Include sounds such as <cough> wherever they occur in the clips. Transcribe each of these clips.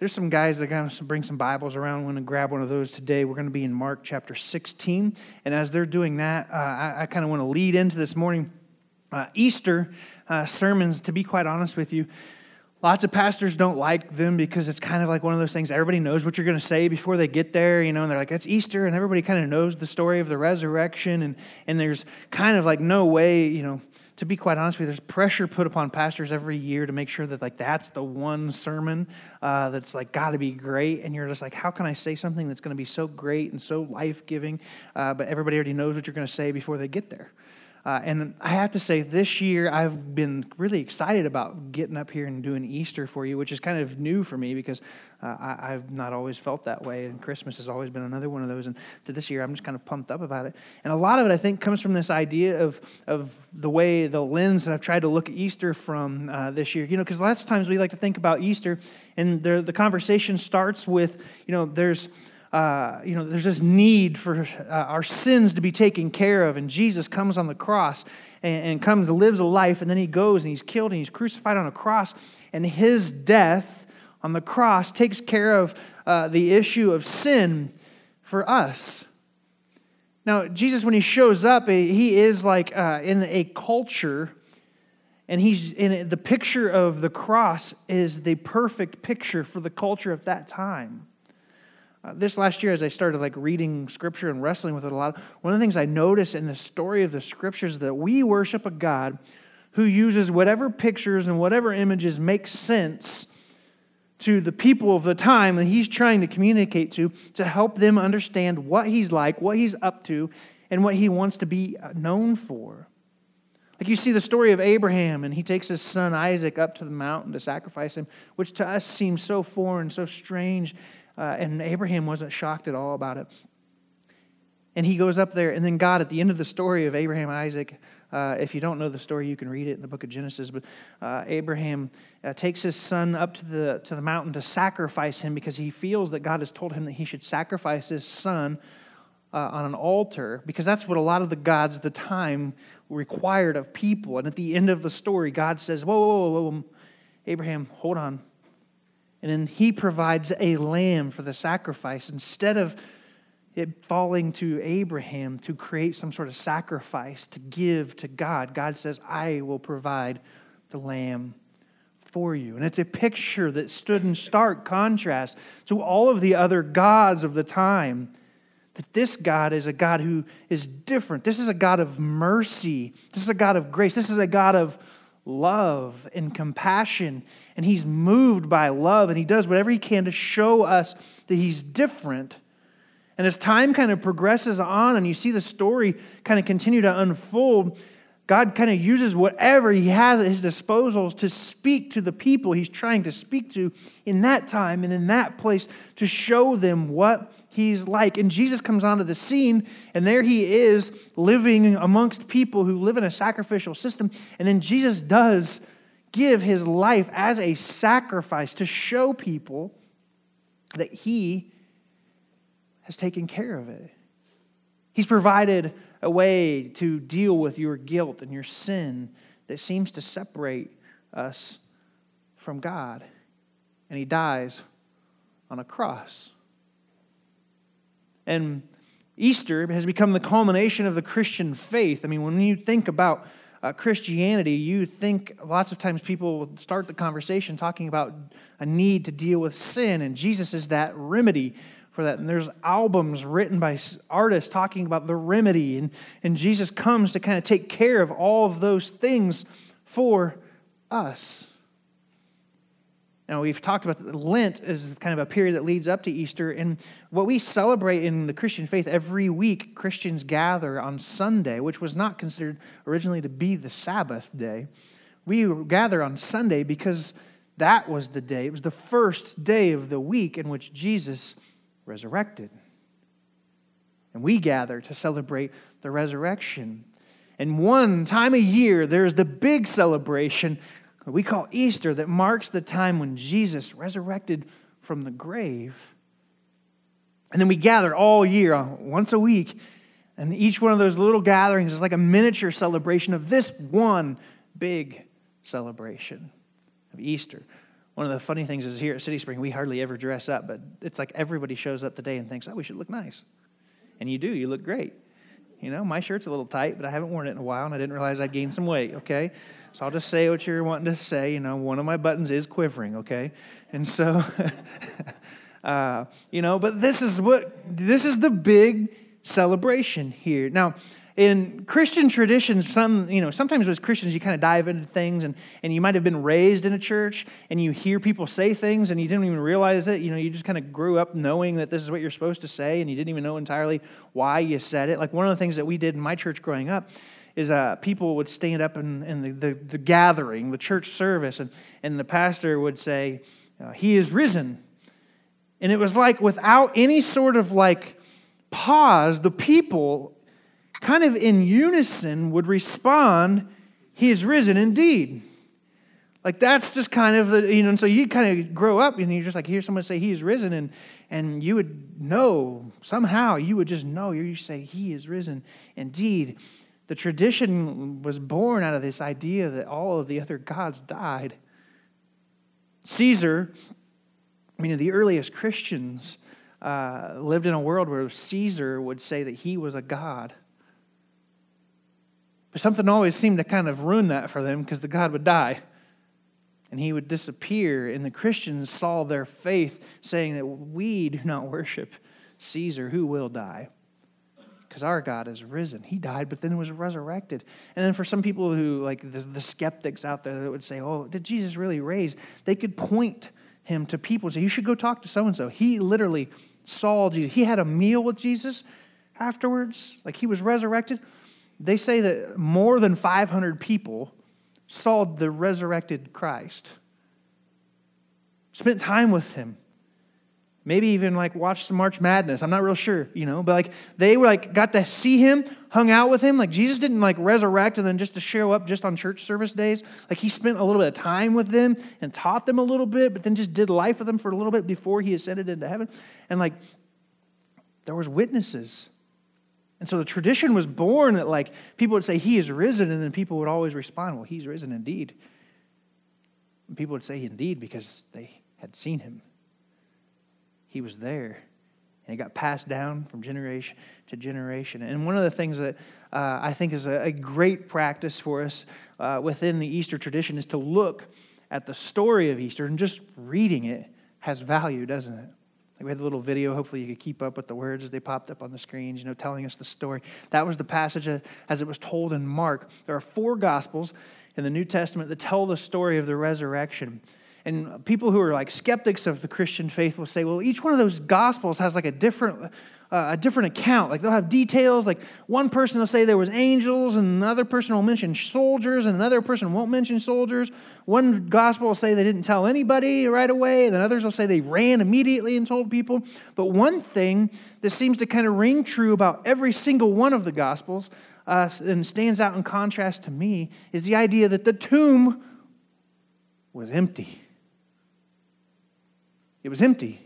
there's some guys that are going to bring some Bibles around. I'm going to grab one of those today. We're going to be in Mark chapter 16. And as they're doing that, uh, I, I kind of want to lead into this morning uh, Easter uh, sermons, to be quite honest with you. Lots of pastors don't like them because it's kind of like one of those things everybody knows what you're going to say before they get there, you know, and they're like, it's Easter, and everybody kind of knows the story of the resurrection, and, and there's kind of like no way, you know, to be quite honest with you, there's pressure put upon pastors every year to make sure that like that's the one sermon uh, that's like got to be great, and you're just like, how can I say something that's going to be so great and so life giving, uh, but everybody already knows what you're going to say before they get there. Uh, and I have to say, this year I've been really excited about getting up here and doing Easter for you, which is kind of new for me because uh, I, have not always felt that way. And Christmas has always been another one of those. And this year, I'm just kind of pumped up about it. And a lot of it, I think, comes from this idea of, of the way, the lens that I've tried to look at Easter from uh, this year. You know, because lots of times we like to think about Easter, and the conversation starts with, you know, there's uh, you know, there's this need for uh, our sins to be taken care of. And Jesus comes on the cross and, and comes lives a life, and then he goes and he's killed and he's crucified on a cross. And his death on the cross takes care of uh, the issue of sin for us. Now, Jesus, when he shows up, he is like uh, in a culture, and he's in the picture of the cross is the perfect picture for the culture of that time. Uh, this last year, as I started like reading scripture and wrestling with it a lot, one of the things I noticed in the story of the scriptures that we worship a God who uses whatever pictures and whatever images make sense to the people of the time that he's trying to communicate to to help them understand what he's like, what he's up to, and what he wants to be uh, known for. Like you see the story of Abraham, and he takes his son Isaac up to the mountain to sacrifice him, which to us seems so foreign, so strange. Uh, and Abraham wasn't shocked at all about it. And he goes up there, and then God, at the end of the story of Abraham Isaac, uh, if you don't know the story, you can read it in the book of Genesis. But uh, Abraham uh, takes his son up to the, to the mountain to sacrifice him because he feels that God has told him that he should sacrifice his son uh, on an altar because that's what a lot of the gods at the time required of people. And at the end of the story, God says, Whoa, whoa, whoa, whoa, Abraham, hold on. And then he provides a lamb for the sacrifice instead of it falling to Abraham to create some sort of sacrifice to give to God. God says, I will provide the lamb for you. And it's a picture that stood in stark contrast to all of the other gods of the time. That this God is a God who is different. This is a God of mercy. This is a God of grace. This is a God of love and compassion. And he's moved by love and he does whatever he can to show us that he's different. And as time kind of progresses on and you see the story kind of continue to unfold, God kind of uses whatever he has at his disposal to speak to the people he's trying to speak to in that time and in that place to show them what he's like. And Jesus comes onto the scene, and there he is living amongst people who live in a sacrificial system. And then Jesus does give his life as a sacrifice to show people that he has taken care of it. He's provided a way to deal with your guilt and your sin that seems to separate us from God. And he dies on a cross. And Easter has become the culmination of the Christian faith. I mean, when you think about uh, Christianity, you think lots of times people will start the conversation talking about a need to deal with sin, and Jesus is that remedy for that. And there's albums written by artists talking about the remedy, and, and Jesus comes to kind of take care of all of those things for us. Now, we've talked about Lent as kind of a period that leads up to Easter. And what we celebrate in the Christian faith every week, Christians gather on Sunday, which was not considered originally to be the Sabbath day. We gather on Sunday because that was the day, it was the first day of the week in which Jesus resurrected. And we gather to celebrate the resurrection. And one time a year, there's the big celebration we call Easter that marks the time when Jesus resurrected from the grave. And then we gather all year, uh, once a week, and each one of those little gatherings is like a miniature celebration of this one big celebration of Easter. One of the funny things is here at City Spring, we hardly ever dress up, but it's like everybody shows up today and thinks, oh, we should look nice. And you do, you look great. You know, my shirt's a little tight, but I haven't worn it in a while, and I didn't realize I'd gained some weight, okay? So I'll just say what you're wanting to say. You know, one of my buttons is quivering, okay? And so, <laughs> uh, you know, but this is what, this is the big celebration here. Now, in Christian traditions, some, you know, sometimes as Christians you kind of dive into things and, and you might have been raised in a church and you hear people say things and you didn't even realize it. You know, you just kind of grew up knowing that this is what you're supposed to say and you didn't even know entirely why you said it. Like one of the things that we did in my church growing up is uh, people would stand up in, in the, the, the, gathering, the church service, and, and the pastor would say, uh, He is risen. And it was like without any sort of like pause, the people kind of in unison would respond, He is risen indeed. Like that's just kind of the, you know, and so you kind of grow up and you're just like hear someone say he is risen, and and you would know somehow, you would just know, you say, He is risen indeed. The tradition was born out of this idea that all of the other gods died. Caesar, I mean, the earliest Christians uh, lived in a world where Caesar would say that he was a god. But something always seemed to kind of ruin that for them because the God would die and he would disappear. And the Christians saw their faith saying that we do not worship Caesar who will die because our God is risen. He died, but then was resurrected. And then for some people who, like the, the skeptics out there that would say, oh, did Jesus really raise? They could point him to people and say, you should go talk to so and so. He literally saw Jesus. He had a meal with Jesus afterwards, like he was resurrected they say that more than 500 people saw the resurrected Christ, spent time with him. Maybe even like watched some March Madness. I'm not real sure, you know, but like they were like got to see him, hung out with him. Like Jesus didn't like resurrect and then just to show up just on church service days. Like he spent a little bit of time with them and taught them a little bit, but then just did life with them for a little bit before he ascended into heaven. And like there was witnesses and so the tradition was born that like people would say he is risen, and then people would always respond, Well, he's risen indeed. And people would say indeed because they had seen him. He was there. And it got passed down from generation to generation. And one of the things that uh, I think is a, a, great practice for us uh, within the Easter tradition is to look at the story of Easter and just reading it has value, doesn't it? We had a little video. Hopefully, you could keep up with the words as they popped up on the screens, you know, telling us the story. That was the passage as it was told in Mark. There are four gospels in the New Testament that tell the story of the resurrection. And people who are like skeptics of the Christian faith will say, well, each one of those gospels has like a different uh, a different account. Like they'll have details. Like one person will say there was angels, and another person will mention soldiers, and another person won't mention soldiers. One gospel will say they didn't tell anybody right away, and then others will say they ran immediately and told people. But one thing that seems to kind of ring true about every single one of the gospels uh, and stands out in contrast to me is the idea that the tomb was empty. It was empty.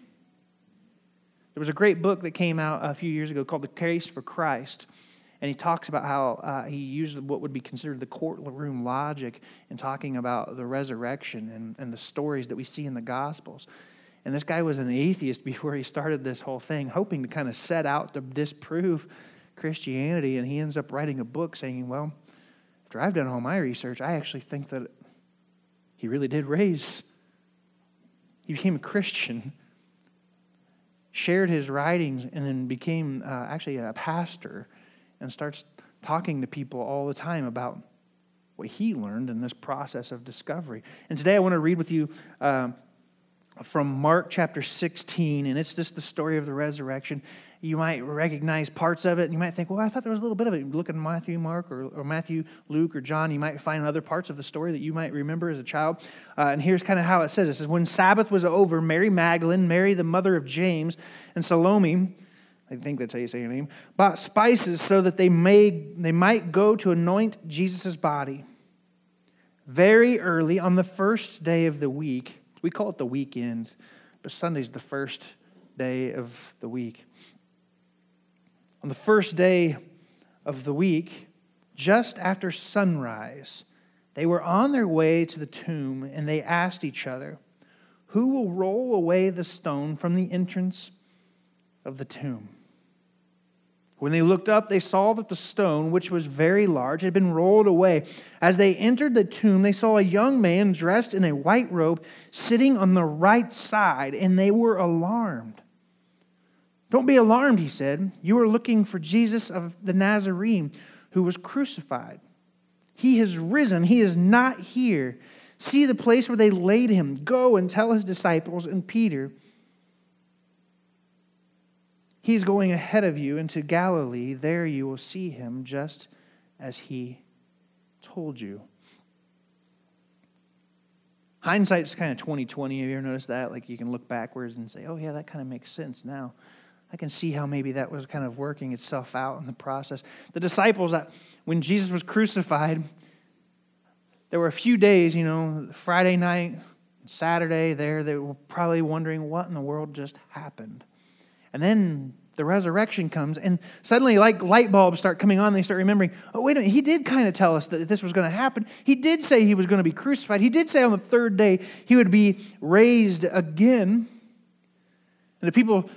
There was a great book that came out a few years ago called The Case for Christ. And he talks about how uh, he used what would be considered the courtroom logic in talking about the resurrection and, and the stories that we see in the Gospels. And this guy was an atheist <laughs> before he started this whole thing, hoping to kind of set out to disprove Christianity. And he ends up writing a book saying, Well, after I've done all my research, I actually think that he really did raise. He became a Christian shared his writings, and then became uh, actually a pastor and starts talking to people all the time about what he learned in this process of discovery. And today I want to read with you uh, from Mark chapter 16, and it's just the story of the resurrection you might recognize parts of it, and you might think, well, I thought there was a little bit of it. You look at Matthew, Mark, or, or, Matthew, Luke, or John, you might find other parts of the story that you might remember as a child. Uh, and here's kind of how it says it says, When Sabbath was over, Mary Magdalene, Mary the mother of James, and Salome, I think that's how you say your name, bought spices so that they, made, they might go to anoint Jesus' body. Very early on the first day of the week, we call it the weekend, but Sunday's the first day of the week. On the first day of the week, just after sunrise, they were on their way to the tomb and they asked each other, Who will roll away the stone from the entrance of the tomb? When they looked up, they saw that the stone, which was very large, had been rolled away. As they entered the tomb, they saw a young man dressed in a white robe sitting on the right side, and they were alarmed. Don't be alarmed, he said. You are looking for Jesus of the Nazarene who was crucified. He has risen, he is not here. See the place where they laid him. Go and tell his disciples and Peter He's going ahead of you into Galilee. There you will see him just as he told you. Hindsight's kind of 2020. Have you ever noticed that? Like you can look backwards and say, oh, yeah, that kind of makes sense now. I can see how maybe that was kind of working itself out in the process. The disciples, uh, when Jesus was crucified, there were a few days, you know, Friday night, Saturday there, they were probably wondering what in the world just happened. And then the resurrection comes, and suddenly, like light bulbs start coming on, they start remembering, oh, wait a minute, he did kind of tell us that this was going to happen. He did say he was going to be crucified. He did say on the third day he would be raised again. And the people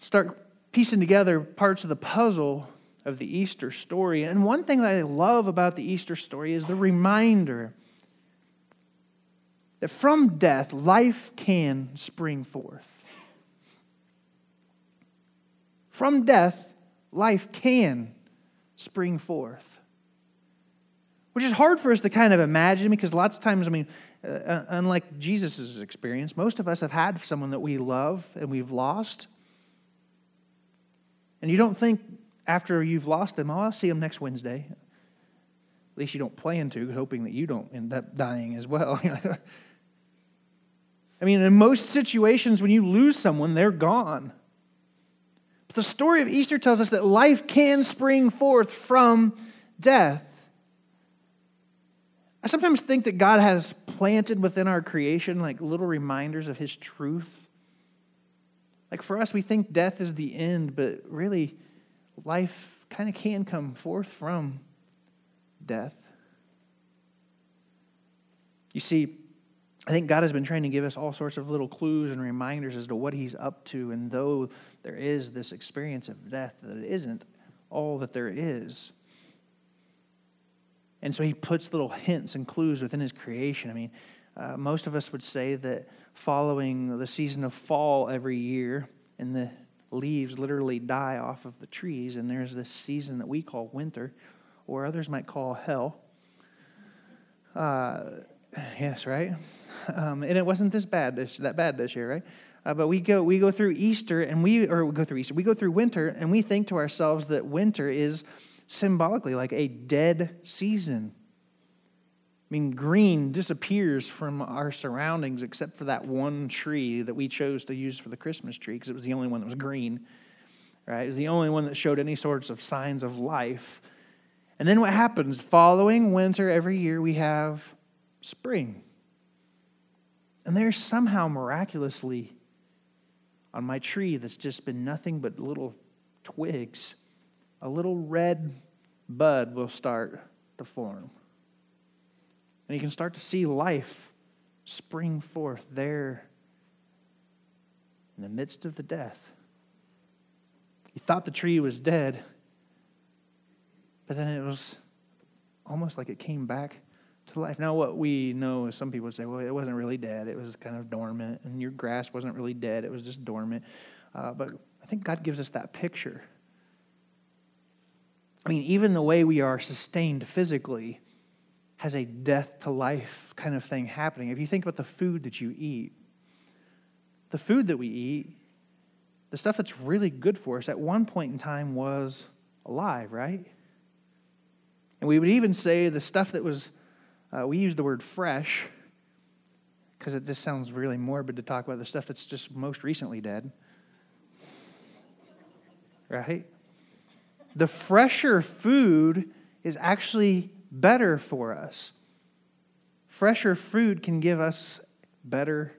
start piecing together parts of the puzzle of the Easter story. And one thing that I love about the Easter story is the reminder that from death, life can spring forth. From death, life can spring forth. Which is hard for us to kind of imagine because lots of times, I mean, uh, uh unlike Jesus' experience, most of us have had someone that we love and we've lost. And you don't think after you've lost them, oh, I'll see them next Wednesday. At least you don't plan to, hoping that you don't end up dying as well. <laughs> I mean, in most situations, when you lose someone, they're gone. But the story of Easter tells us that life can spring forth from death. I sometimes think that God has planted within our creation like little reminders of his truth. Like for us, we think death is the end, but really, life kind of can come forth from death. You see, I think God has been trying to give us all sorts of little clues and reminders as to what He's up to. And though there is this experience of death, that it isn't all that there is. And so He puts little hints and clues within His creation. I mean, uh, most of us would say that following the season of fall every year, and the leaves literally die off of the trees, and there's this season that we call winter, or others might call hell. Uh, yes, right? um, and it wasn't this bad this, that bad this year, right? Uh, but we go we go through Easter and we or we go through Easter. We go through winter and we think to ourselves that winter is symbolically like a dead season. I mean, green disappears from our surroundings except for that one tree that we chose to use for the Christmas tree because it was the only one that was green, right? It was the only one that showed any sorts of signs of life. And then what happens? Following winter every year, we have spring. And there's somehow miraculously on my tree that's just been nothing but little twigs, a little red bud will start to form. And you can start to see life spring forth there in the midst of the death. You thought the tree was dead, but then it was almost like it came back to life. Now, what we know is some people say, well, it wasn't really dead. It was kind of dormant. And your grass wasn't really dead. It was just dormant. Uh, but I think God gives us that picture. I mean, even the way we are sustained physically has a death to life kind of thing happening. If you think about the food that you eat, the food that we eat, the stuff that's really good for us, at one point in time was alive, right? And we would even say the stuff that was uh, we use the word fresh because it just sounds really morbid to talk about the stuff that's just most recently dead. Right? The fresher food is actually better for us. Fresher food can give us better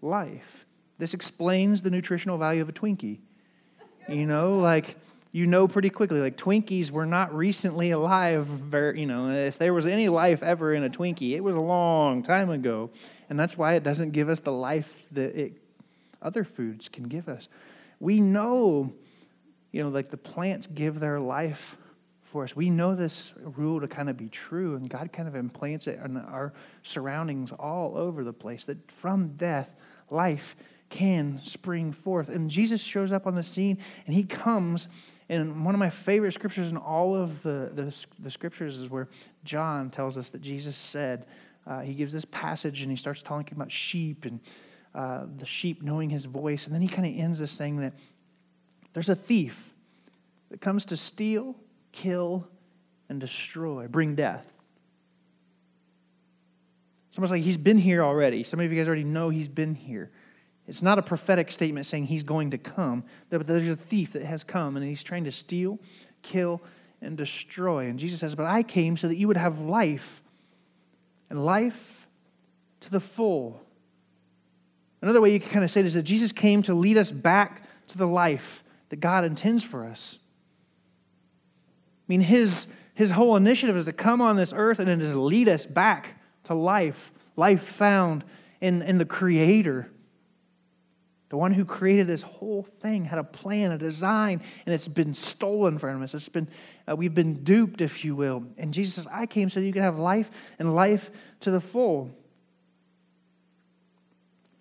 life. This explains the nutritional value of a Twinkie. You know, like you know pretty quickly. Like Twinkies were not recently alive. Very, you know, if there was any life ever in a Twinkie, it was a long time ago, and that's why it doesn't give us the life that it, other foods can give us. We know, you know, like the plants give their life for us. We know this rule to kind of be true, and God kind of implants it in our surroundings all over the place. That from death, life can spring forth. And Jesus shows up on the scene, and he comes and one of my favorite scriptures in all of the, the, the scriptures is where John tells us that Jesus said, uh, he gives this passage and he starts talking about sheep and uh, the sheep knowing his voice. And then he kind of ends this saying that there's a thief that comes to steal, kill, and destroy, bring death. It's almost like he's been here already. Some of you guys already know he's been here. It's not a prophetic statement saying he's going to come, but there's a thief that has come and he's trying to steal, kill, and destroy. And Jesus says, But I came so that you would have life, and life to the full. Another way you can kind of say this is that Jesus came to lead us back to the life that God intends for us. I mean, his, his whole initiative is to come on this earth and to lead us back to life, life found in, in the Creator. The one who created this whole thing had a plan, a design, and it's been stolen from us. It's been, uh, we've been duped, if you will. And Jesus says, I came so you can have life and life to the full.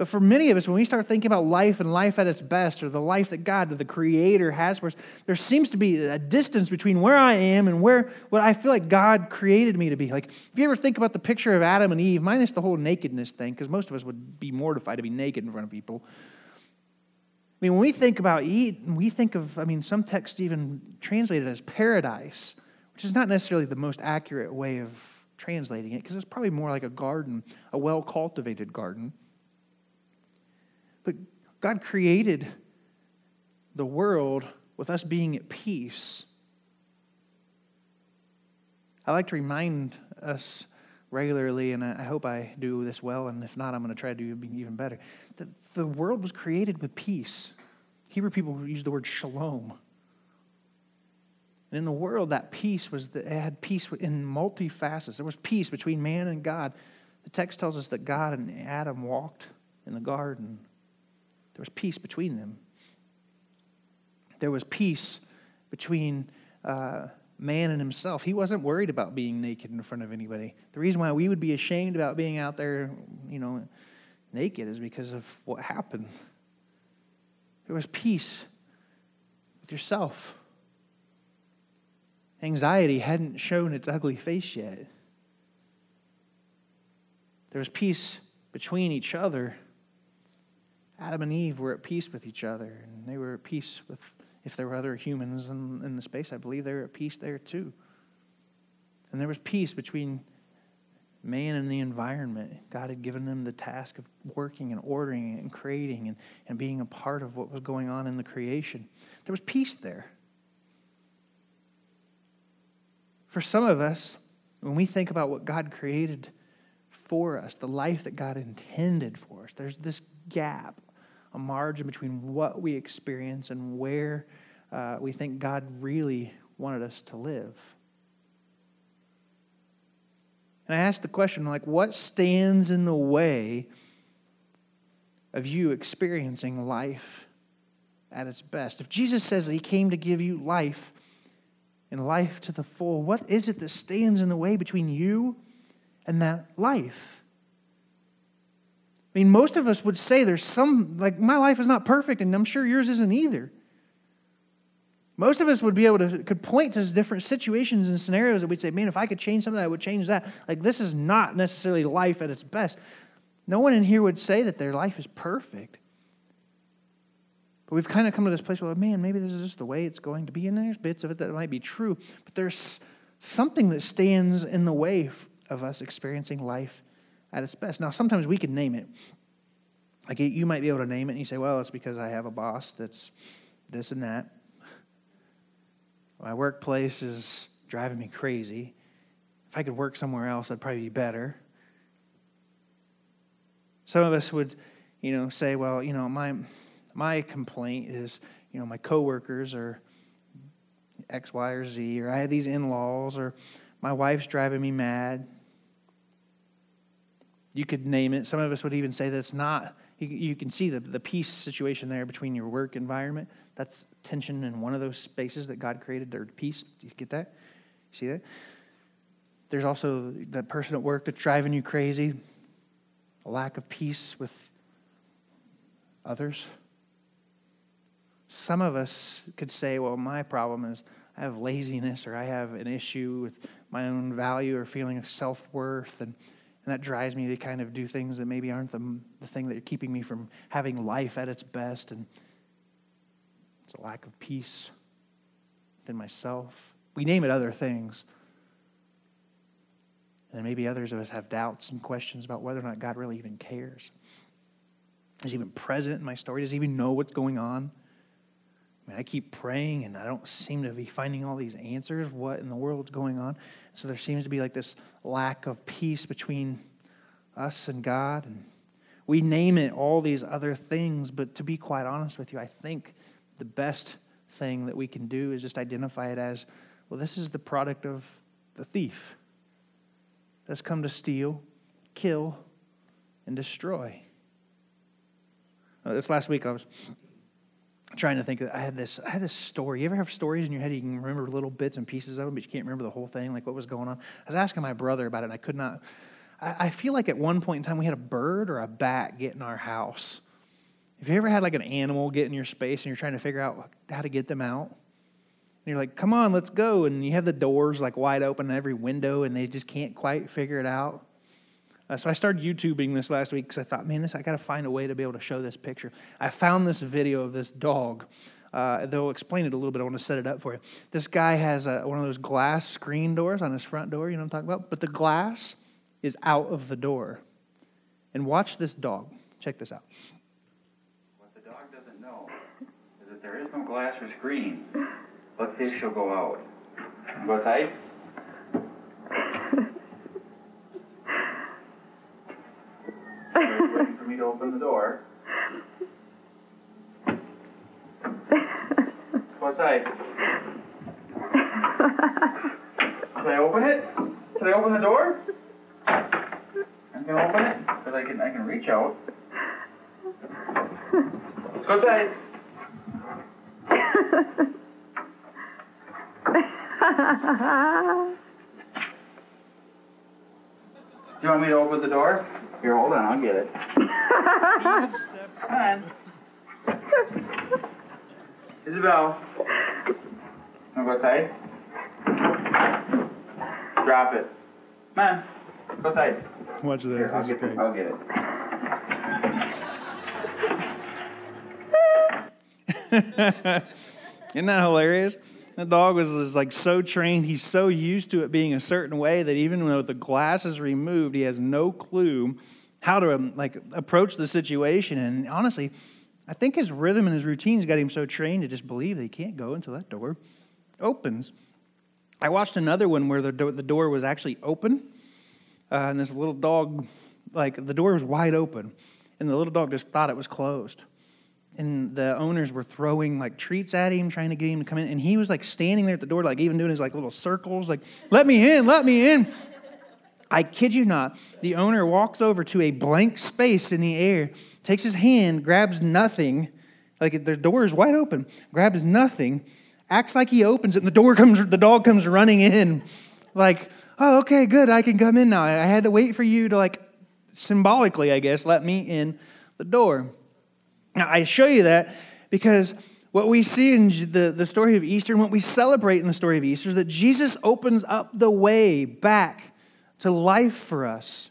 But for many of us, when we start thinking about life and life at its best, or the life that God, the Creator, has for us, there seems to be a distance between where I am and where what I feel like God created me to be. Like, if you ever think about the picture of Adam and Eve, minus the whole nakedness thing, because most of us would be mortified to be naked in front of people. I mean, when we think about Eden, we think of, I mean, some texts even translate it as paradise, which is not necessarily the most accurate way of translating it, because it's probably more like a garden, a well cultivated garden. But God created the world with us being at peace. I like to remind us regularly, and I hope I do this well, and if not, I'm going to try to do even better. That the world was created with peace. Hebrew people use the word shalom. And in the world, that peace was it had peace in multifacets. There was peace between man and God. The text tells us that God and Adam walked in the garden. There was peace between them. There was peace between uh, man and himself. He wasn't worried about being naked in front of anybody. The reason why we would be ashamed about being out there, you know, naked is because of what happened. There was peace with yourself. Anxiety hadn't shown its ugly face yet. There was peace between each other. Adam and Eve were at peace with each other, and they were at peace with if there were other humans in, in the space, I believe they were at peace there too. And there was peace between man and the environment. God had given them the task of working and ordering and creating and, and being a part of what was going on in the creation. There was peace there. For some of us, when we think about what God created for us, the life that God intended for us, there's this gap a margin between what we experience and where uh, we think God really wanted us to live. And I ask the question like, what stands in the way of you experiencing life at its best? If Jesus says that he came to give you life and life to the full, what is it that stands in the way between you and that life? I mean, most of us would say there's some, like, my life is not perfect, and I'm sure yours isn't either. Most of us would be able to could point to different situations and scenarios that we'd say, man, if I could change something, I would change that. Like, this is not necessarily life at its best. No one in here would say that their life is perfect. But we've kind of come to this place where, man, maybe this is just the way it's going to be. And there's bits of it that might be true. But there's something that stands in the way of us experiencing life at its best. Now, sometimes we can name it. Like you might be able to name it and you say, well, it's because I have a boss that's this and that. My workplace is driving me crazy. If I could work somewhere else, I'd probably be better. Some of us would, you know, say, well, you know, my my complaint is, you know, my coworkers are X, Y, or Z, or I have these in laws, or my wife's driving me mad. You could name it. Some of us would even say that it's not. You, you can see the, the peace situation there between your work environment. That's tension in one of those spaces that God created, their peace. Do you get that? See that? There's also that person at work that's driving you crazy, a lack of peace with others. Some of us could say, well, my problem is I have laziness or I have an issue with my own value or feeling of self worth. And, and that drives me to kind of do things that maybe aren't the, the thing that are keeping me from having life at its best. And it's a lack of peace within myself. We name it other things. And maybe others of us have doubts and questions about whether or not God really even cares. Is he even present in my story? Does he even know what's going on? I I keep praying and I don't seem to be finding all these answers. What in the world's going on? So there seems to be like this lack of peace between us and God. And we name it all these other things, but to be quite honest with you, I think the best thing that we can do is just identify it as well, this is the product of the thief that's come to steal, kill, and destroy. Uh, this last week, I was trying to think. I had this. I had this story. You ever have stories in your head? You can remember little bits and pieces of them, but you can't remember the whole thing, like what was going on. I was asking my brother about it, and I could not. I, I feel like at one point in time we had a bird or a bat get in our house. Have you ever had like an animal get in your space and you're trying to figure out how to get them out? And you're like, come on, let's go. And you have the doors like wide open and every window and they just can't quite figure it out. Uh, so I started YouTubing this last week because I thought, man, this I got to find a way to be able to show this picture. I found this video of this dog. Uh, they'll explain it a little bit. I want to set it up for you. This guy has a, one of those glass screen doors on his front door. You know what I'm talking about? But the glass is out of the door. And watch this dog. Check this out. What the dog doesn't know is that there is no glass or screen. Let's see if she'll go out. Go outside. Waiting for me to open the door. Go outside. Can I open it? Can I open the door? I can open it because I can I can reach out. Let's go outside. Do you want me to open the door? Here, hold on, I'll get it. Come <laughs> on. Isabel. Wanna go outside? Drop it. Come on. Go outside. Watch this. Here, I'll is get great. it. I'll get it. <laughs> Isn't that hilarious? The dog was, is like so trained, he's so used to it being a certain way that even though the glass is removed, he has no clue how to um, like approach the situation. And honestly, I think his rhythm and his routines got him so trained to just believe that he can't go until that door opens. I watched another one where the door, the door was actually open, uh, and this little dog, like the door was wide open, and the little dog just thought it was closed and the owners were throwing like treats at him, trying to get him to come in. And he was like standing there at the door, like even doing his like little circles, like, let me in, let me in. I kid you not, the owner walks over to a blank space in the air, takes his hand, grabs nothing, like the door is wide open, grabs nothing, acts like he opens it, and the door comes, the dog comes running in, like, oh, okay, good, I can come in now. I had to wait for you to like symbolically, I guess, let me in the door. Now, I show you that because what we see in the, the story of Easter and what we celebrate in the story of Easter is that Jesus opens up the way back to life for us.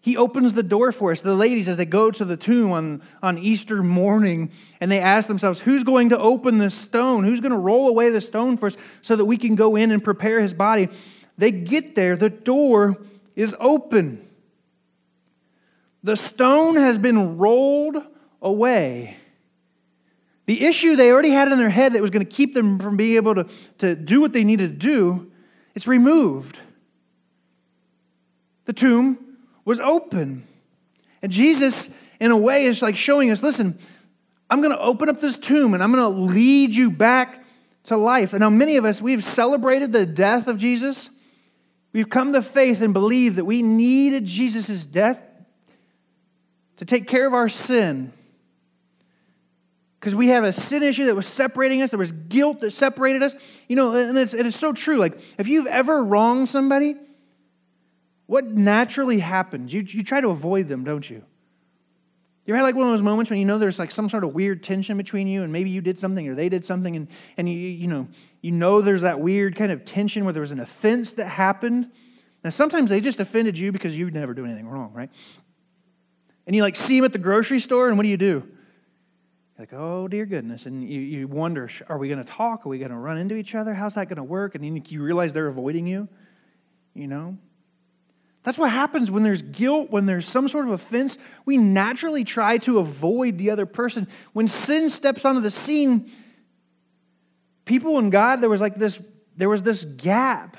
He opens the door for us. The ladies, as they go to the tomb on, on Easter morning, and they ask themselves, Who's going to open this stone? Who's going to roll away the stone for us so that we can go in and prepare his body? They get there, the door is open. The stone has been rolled away. The issue they already had in their head that was going to keep them from being able to, to do what they needed to do, it's removed. The tomb was open. And Jesus, in a way, is like showing us listen, I'm going to open up this tomb and I'm going to lead you back to life. And now, many of us, we've celebrated the death of Jesus. We've come to faith and believe that we needed Jesus' death to take care of our sin. Because we have a sin issue that was separating us, there was guilt that separated us. You know, and it's, it's so true. Like, if you've ever wronged somebody, what naturally happens? You, you try to avoid them, don't you? You ever had like one of those moments when you know there's like some sort of weird tension between you and maybe you did something or they did something and, and you, you know, you know there's that weird kind of tension where there was an offense that happened. Now sometimes they just offended you because you never do anything wrong, right? And you like see them at the grocery store and what do you do? Like, oh dear goodness. And you, you wonder, are we going to talk? Are we going to run into each other? How's that going to work? And then you realize they're avoiding you, you know? That's what happens when there's guilt, when there's some sort of offense. We naturally try to avoid the other person. When sin steps onto the scene, people and God, there was like this, there was this gap.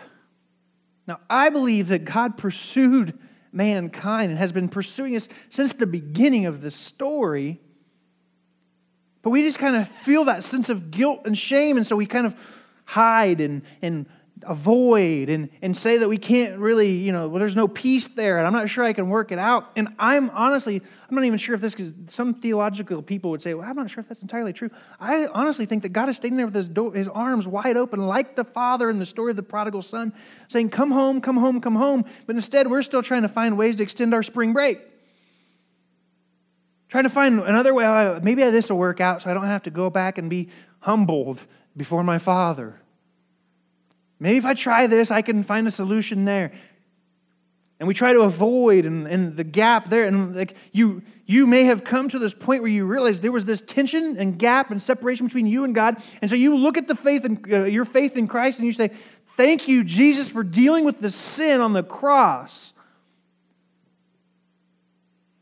Now, I believe that God pursued mankind and has been pursuing us since the beginning of the story. But we just kind of feel that sense of guilt and shame, and so we kind of hide and, and avoid and, and say that we can't really, you know, well, there's no peace there and I'm not sure I can work it out. And I'm honestly, I'm not even sure if this, because some theological people would say, well, I'm not sure if that's entirely true. I honestly think that God is standing there with his, door, his arms wide open, like the father in the story of the prodigal son, saying, Come home, come home, come home. But instead, we're still trying to find ways to extend our spring break. Trying to find another way, maybe this will work out so I don't have to go back and be humbled before my father. Maybe if I try this, I can find a solution there. And we try to avoid and, and the gap there. And like you, you may have come to this point where you realize there was this tension and gap and separation between you and God. And so you look at the faith in, uh, your faith in Christ and you say, Thank you, Jesus, for dealing with the sin on the cross.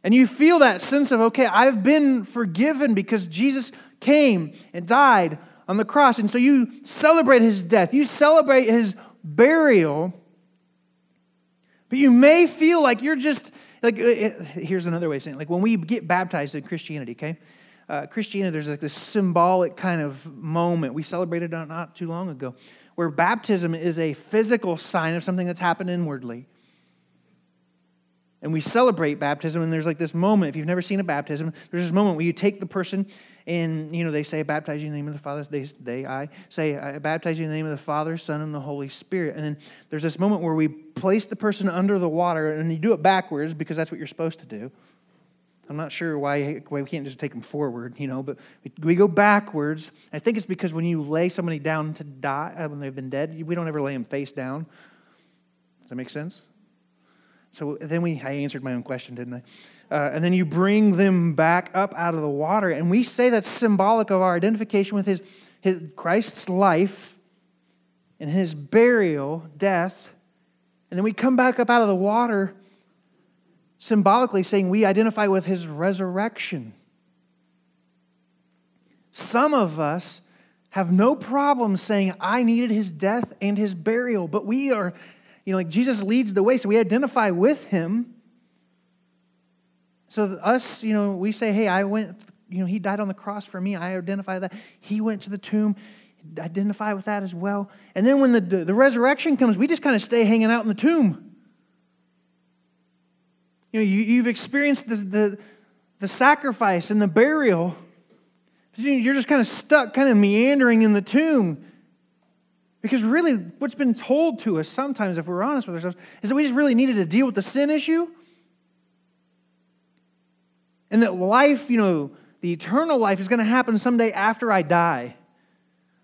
And you feel that sense of, okay, I've been forgiven because Jesus came and died on the cross. And so you celebrate his death, you celebrate his burial, but you may feel like you're just, like, uh, uh, here's another way of saying it. Like when we get baptized in Christianity, okay? Uh, Christianity, there's like this symbolic kind of moment. We celebrated not too long ago, where baptism is a physical sign of something that's happened inwardly. And we celebrate baptism, and there's like this moment. If you've never seen a baptism, there's this moment where you take the person and, you know, they say, baptize you in the name of the Father. They, they I say, I baptize you in the name of the Father, Son, and the Holy Spirit. And then there's this moment where we place the person under the water, and you do it backwards because that's what you're supposed to do. I'm not sure why, why we can't just take them forward, you know, but we, we go backwards. I think it's because when you lay somebody down to die, uh, when they've been dead, we don't ever lay them face down. Does that make sense? So then we, I answered my own question, didn't I? Uh, and then you bring them back up out of the water. And we say that's symbolic of our identification with his, his Christ's life and his burial, death. And then we come back up out of the water, symbolically saying we identify with his resurrection. Some of us have no problem saying, I needed his death and his burial, but we are, you know, like Jesus leads the way, so we identify with him. So us, you know, we say, hey, I went, you know, he died on the cross for me. I identify that. He went to the tomb, identify with that as well. And then when the, the, resurrection comes, we just kind of stay hanging out in the tomb. You know, you, you've experienced the, the, the sacrifice and the burial. You're just kind of stuck, kind of meandering in the tomb. Because really, what's been told to us sometimes, if we're honest with ourselves, is that we just really needed to deal with the sin issue and that life, you know, the eternal life is going to happen someday after I die.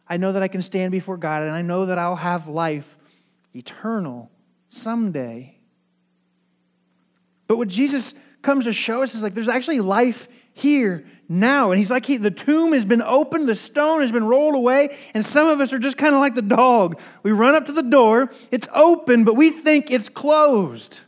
I know that I can stand before God and I know that I'll have life eternal someday. But what Jesus comes to show us is like there's actually life here now. And he's like, he, the tomb has been opened, the stone has been rolled away, and some of us are just kind of like the dog. We run up to the door, it's open, but we think it's closed.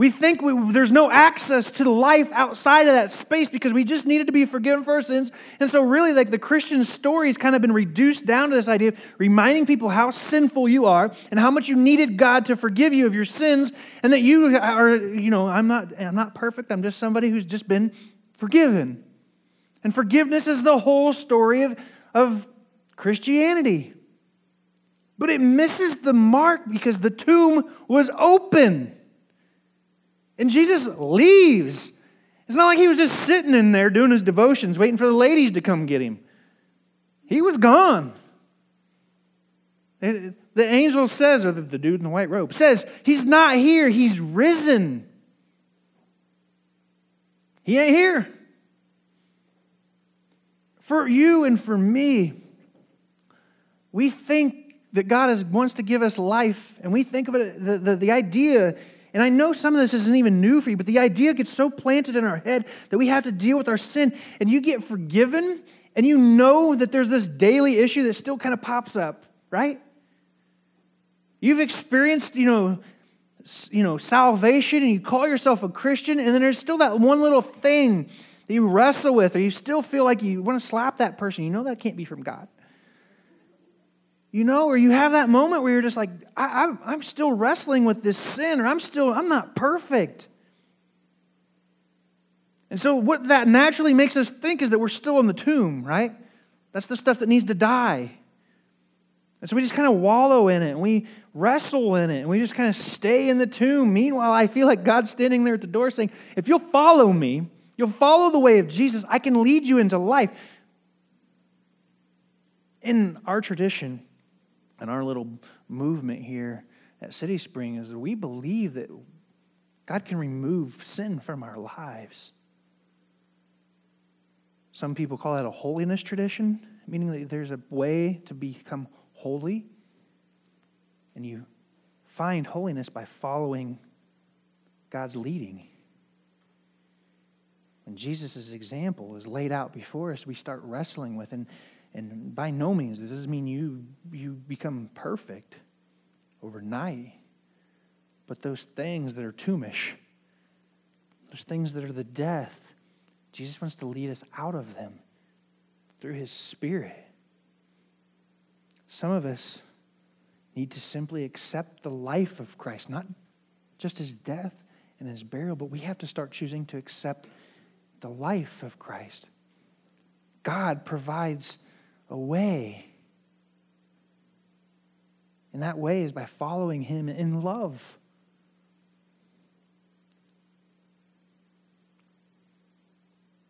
We think we, there's no access to life outside of that space because we just needed to be forgiven for our sins. And so, really, like the Christian story has kind of been reduced down to this idea of reminding people how sinful you are and how much you needed God to forgive you of your sins, and that you are, you know, I'm not, I'm not perfect. I'm just somebody who's just been forgiven. And forgiveness is the whole story of, of Christianity. But it misses the mark because the tomb was open. And Jesus leaves. It's not like he was just sitting in there doing his devotions, waiting for the ladies to come get him. He was gone. The angel says, or the dude in the white robe says, He's not here, He's risen. He ain't here. For you and for me, we think that God is, wants to give us life, and we think of it, the, the, the idea, and I know some of this isn't even new for you, but the idea gets so planted in our head that we have to deal with our sin, and you get forgiven, and you know that there's this daily issue that still kind of pops up, right? You've experienced, you know, you know, salvation and you call yourself a Christian, and then there's still that one little thing that you wrestle with, or you still feel like you want to slap that person. You know that can't be from God. You know, or you have that moment where you're just like, I, am still wrestling with this sin, or I'm still, I'm not perfect. And so, what that naturally makes us think is that we're still in the tomb, right? That's the stuff that needs to die. And so we just kind of wallow in it and we wrestle in it and we just kind of stay in the tomb. Meanwhile, I feel like God's standing there at the door saying, If you'll follow me, you'll follow the way of Jesus, I can lead you into life. In our tradition and our little movement here at City Spring is we believe that God can remove sin from our lives. Some people call that a holiness tradition, meaning that there's a way to become holy. And you find holiness by following God's leading. When Jesus' example is laid out before us, we start wrestling with, and, and by no means does this mean you, you become perfect overnight. But those things that are tombish, those things that are the death, Jesus wants to lead us out of them through his Spirit. Some of us need to simply accept the life of Christ, not just his death and his burial, but we have to start choosing to accept the life of Christ. God provides a way. And that way is by following him in love.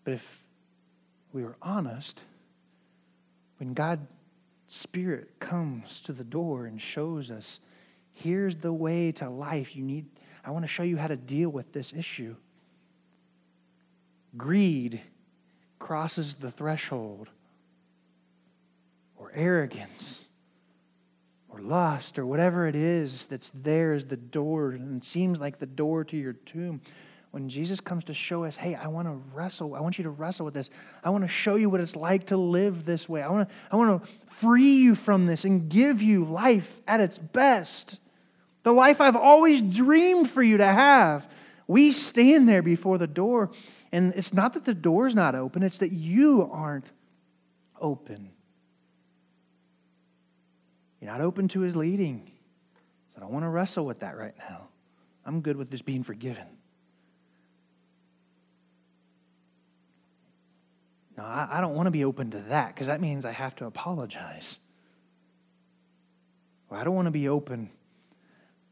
But if we were honest, when God Spirit comes to the door and shows us here's the way to life. You need, I want to show you how to deal with this issue. Greed crosses the threshold, or arrogance, or lust, or whatever it is that's there is the door, and seems like the door to your tomb when Jesus comes to show us, hey, I want to wrestle, I want you to wrestle with this. I want to show you what it's like to live this way. I want to, I want to free you from this and give you life at its best. The life I've always dreamed for you to have. We stand there before the door, and it's not that the door's not open, it's that you aren't open. You're not open to his leading. So I don't want to wrestle with that right now. I'm good with just being forgiven. I, I don't want to be open to that because that means I have to apologize. Or I don't want to be open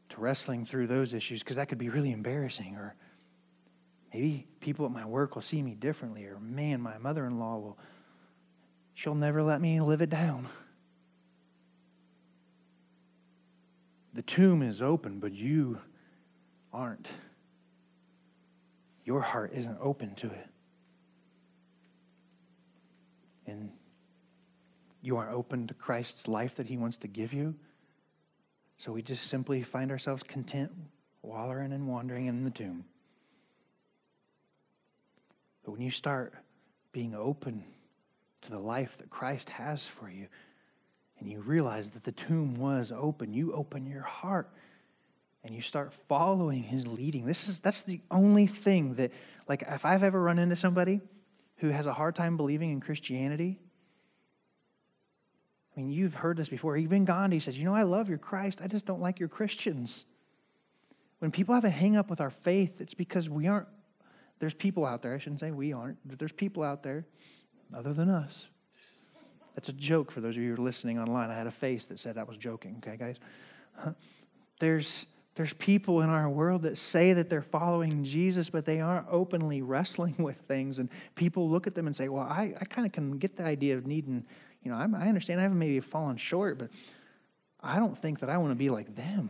to wrestling through those issues because that could be really embarrassing. Or maybe people at my work will see me differently. Or man, my mother in law will, she'll never let me live it down. The tomb is open, but you aren't. Your heart isn't open to it. And you aren't open to Christ's life that He wants to give you. So we just simply find ourselves content, wallowing and wandering in the tomb. But when you start being open to the life that Christ has for you, and you realize that the tomb was open, you open your heart and you start following his leading. This is that's the only thing that like if I've ever run into somebody who has a hard time believing in Christianity, I mean, you've heard this before. Even Gandhi says, You know, I love your Christ, I just don't like your Christians. When people have a hang up with our faith, it's because we aren't, there's people out there, I shouldn't say we aren't, but there's people out there, other than us, That's a joke for those of you who are listening online. I had a face that said I was joking, okay, guys? There's, there's people in our world that say that they're following Jesus, but they aren't openly <laughs> wrestling with things. And people look at them and say, Well, I, I kind of can get the idea of needing, you know, I'm, I understand I haven't maybe fallen short, but I don't think that I want to be like them.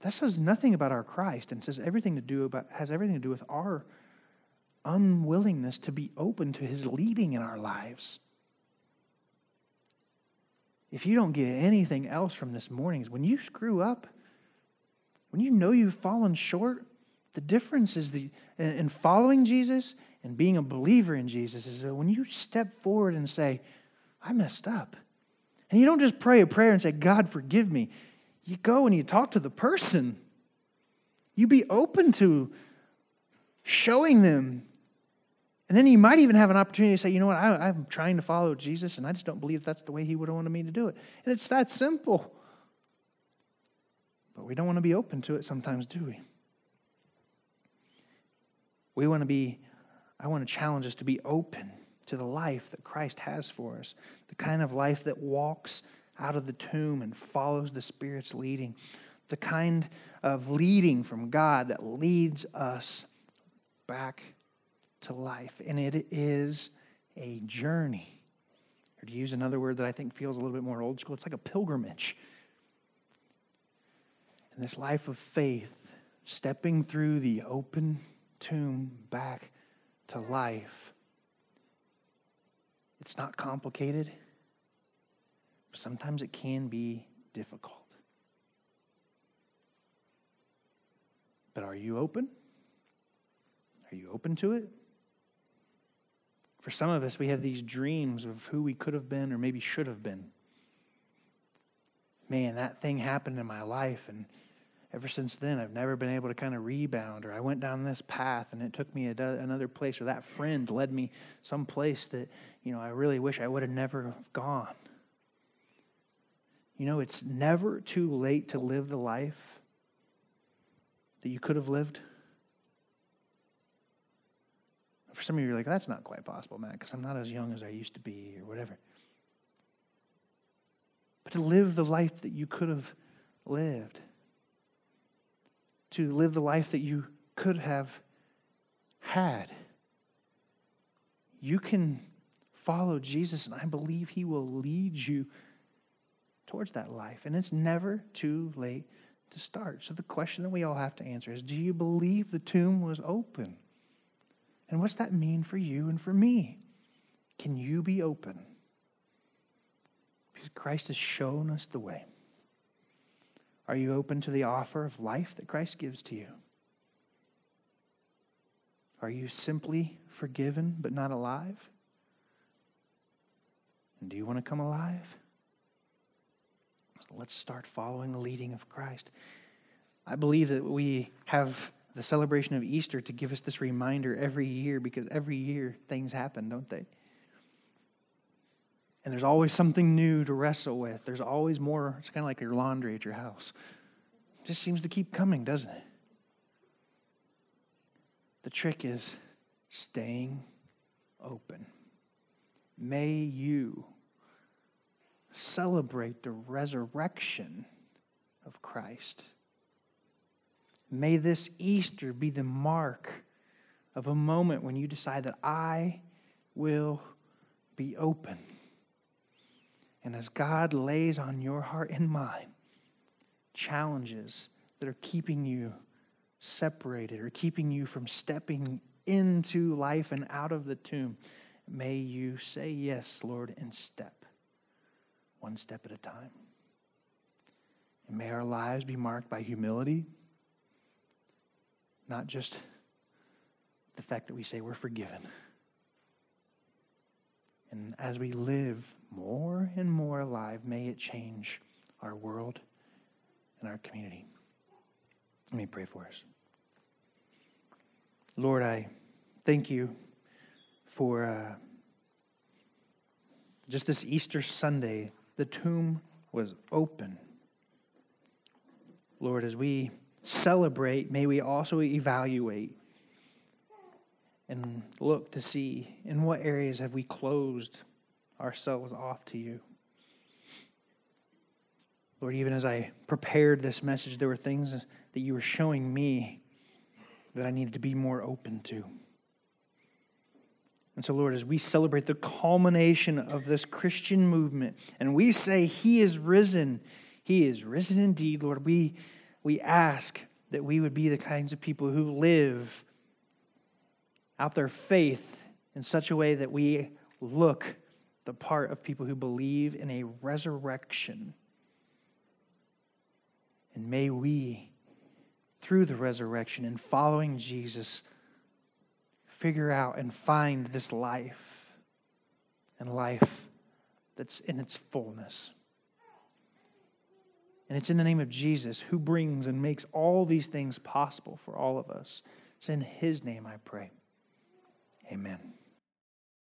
That says nothing about our Christ and says everything to do about has everything to do with our unwillingness to be open to his leading in our lives. If you don't get anything else from this morning, is when you screw up, when you know you've fallen short, the difference is the in following Jesus and being a believer in Jesus is that when you step forward and say, I messed up. And you don't just pray a prayer and say, God, forgive me. You go and you talk to the person. You be open to showing them. And then you might even have an opportunity to say, you know what, I, am trying to follow Jesus and I just don't believe that's the way he would have wanted me to do it. And it's that simple. But we don't want to be open to it sometimes, do we? We want to be, I want to challenge us to be open to the life that Christ has for us, the kind of life that walks out of the tomb and follows the Spirit's leading, the kind of leading from God that leads us back to life. And it is a journey. Or to use another word that I think feels a little bit more old school, it's like a pilgrimage. And this life of faith, stepping through the open tomb back to life it's not complicated, but sometimes it can be difficult. But are you open? Are you open to it? For some of us, we have these dreams of who we could have been or maybe should have been. Man, that thing happened in my life, and ever since then, I've never been able to kind of rebound, or I went down this path and it took me another place, or that friend led me someplace that, you know, I really wish I would have never gone. You know, it's never too late to live the life that you could have lived. For some of you, you're like, that's not quite possible, Matt, because I'm not as young as I used to be, or whatever. But to live the life that you could have lived to live the life that you could have had. You can follow Jesus, and I believe He will lead you towards that life. And it's never too late to start. So the question that we all have to answer is Do you believe the tomb was open? And what's that mean for you and for me? Can you be open? Because Christ has shown us the way. Are you open to the offer of life that Christ gives to you? Are you simply forgiven but not alive? And do you want to come alive? So let's start following the leading of Christ. I believe that we have the celebration of Easter to give us this reminder every year because every year things happen, don't they? And there's always something new to wrestle with. There's always more. It's kind of like your laundry at your house. It just seems to keep coming, doesn't it? The trick is staying open. May you celebrate the resurrection of Christ. May this Easter be the mark of a moment when you decide that I will be open and as God lays on your heart and mind challenges that are keeping you separated or keeping you from stepping into life and out of the tomb, may you say yes, Lord, and step one step at a time. And may our lives be marked by humility, not just the fact that we say we're forgiven. And as we live more and more alive, may it change our world and our community. Let me pray for us. Lord, I thank you for uh, just this Easter Sunday. The tomb was open. Lord, as we celebrate, may we also evaluate and look to see in what areas have we closed ourselves off to you. Lord, even as I prepared this message, there were things that you were showing me that I needed to be more open to. And so, Lord, as we celebrate the culmination of this Christian movement and we say, He is risen, He is risen indeed, Lord, we, we ask that we would be the kinds of people who live out their faith in such a way that we look the part of people who believe in a resurrection. And may we, through the resurrection and following Jesus, figure out and find this life and life that's in its fullness. And it's in the name of Jesus who brings and makes all these things possible for all of us. It's in His name I pray. Amen.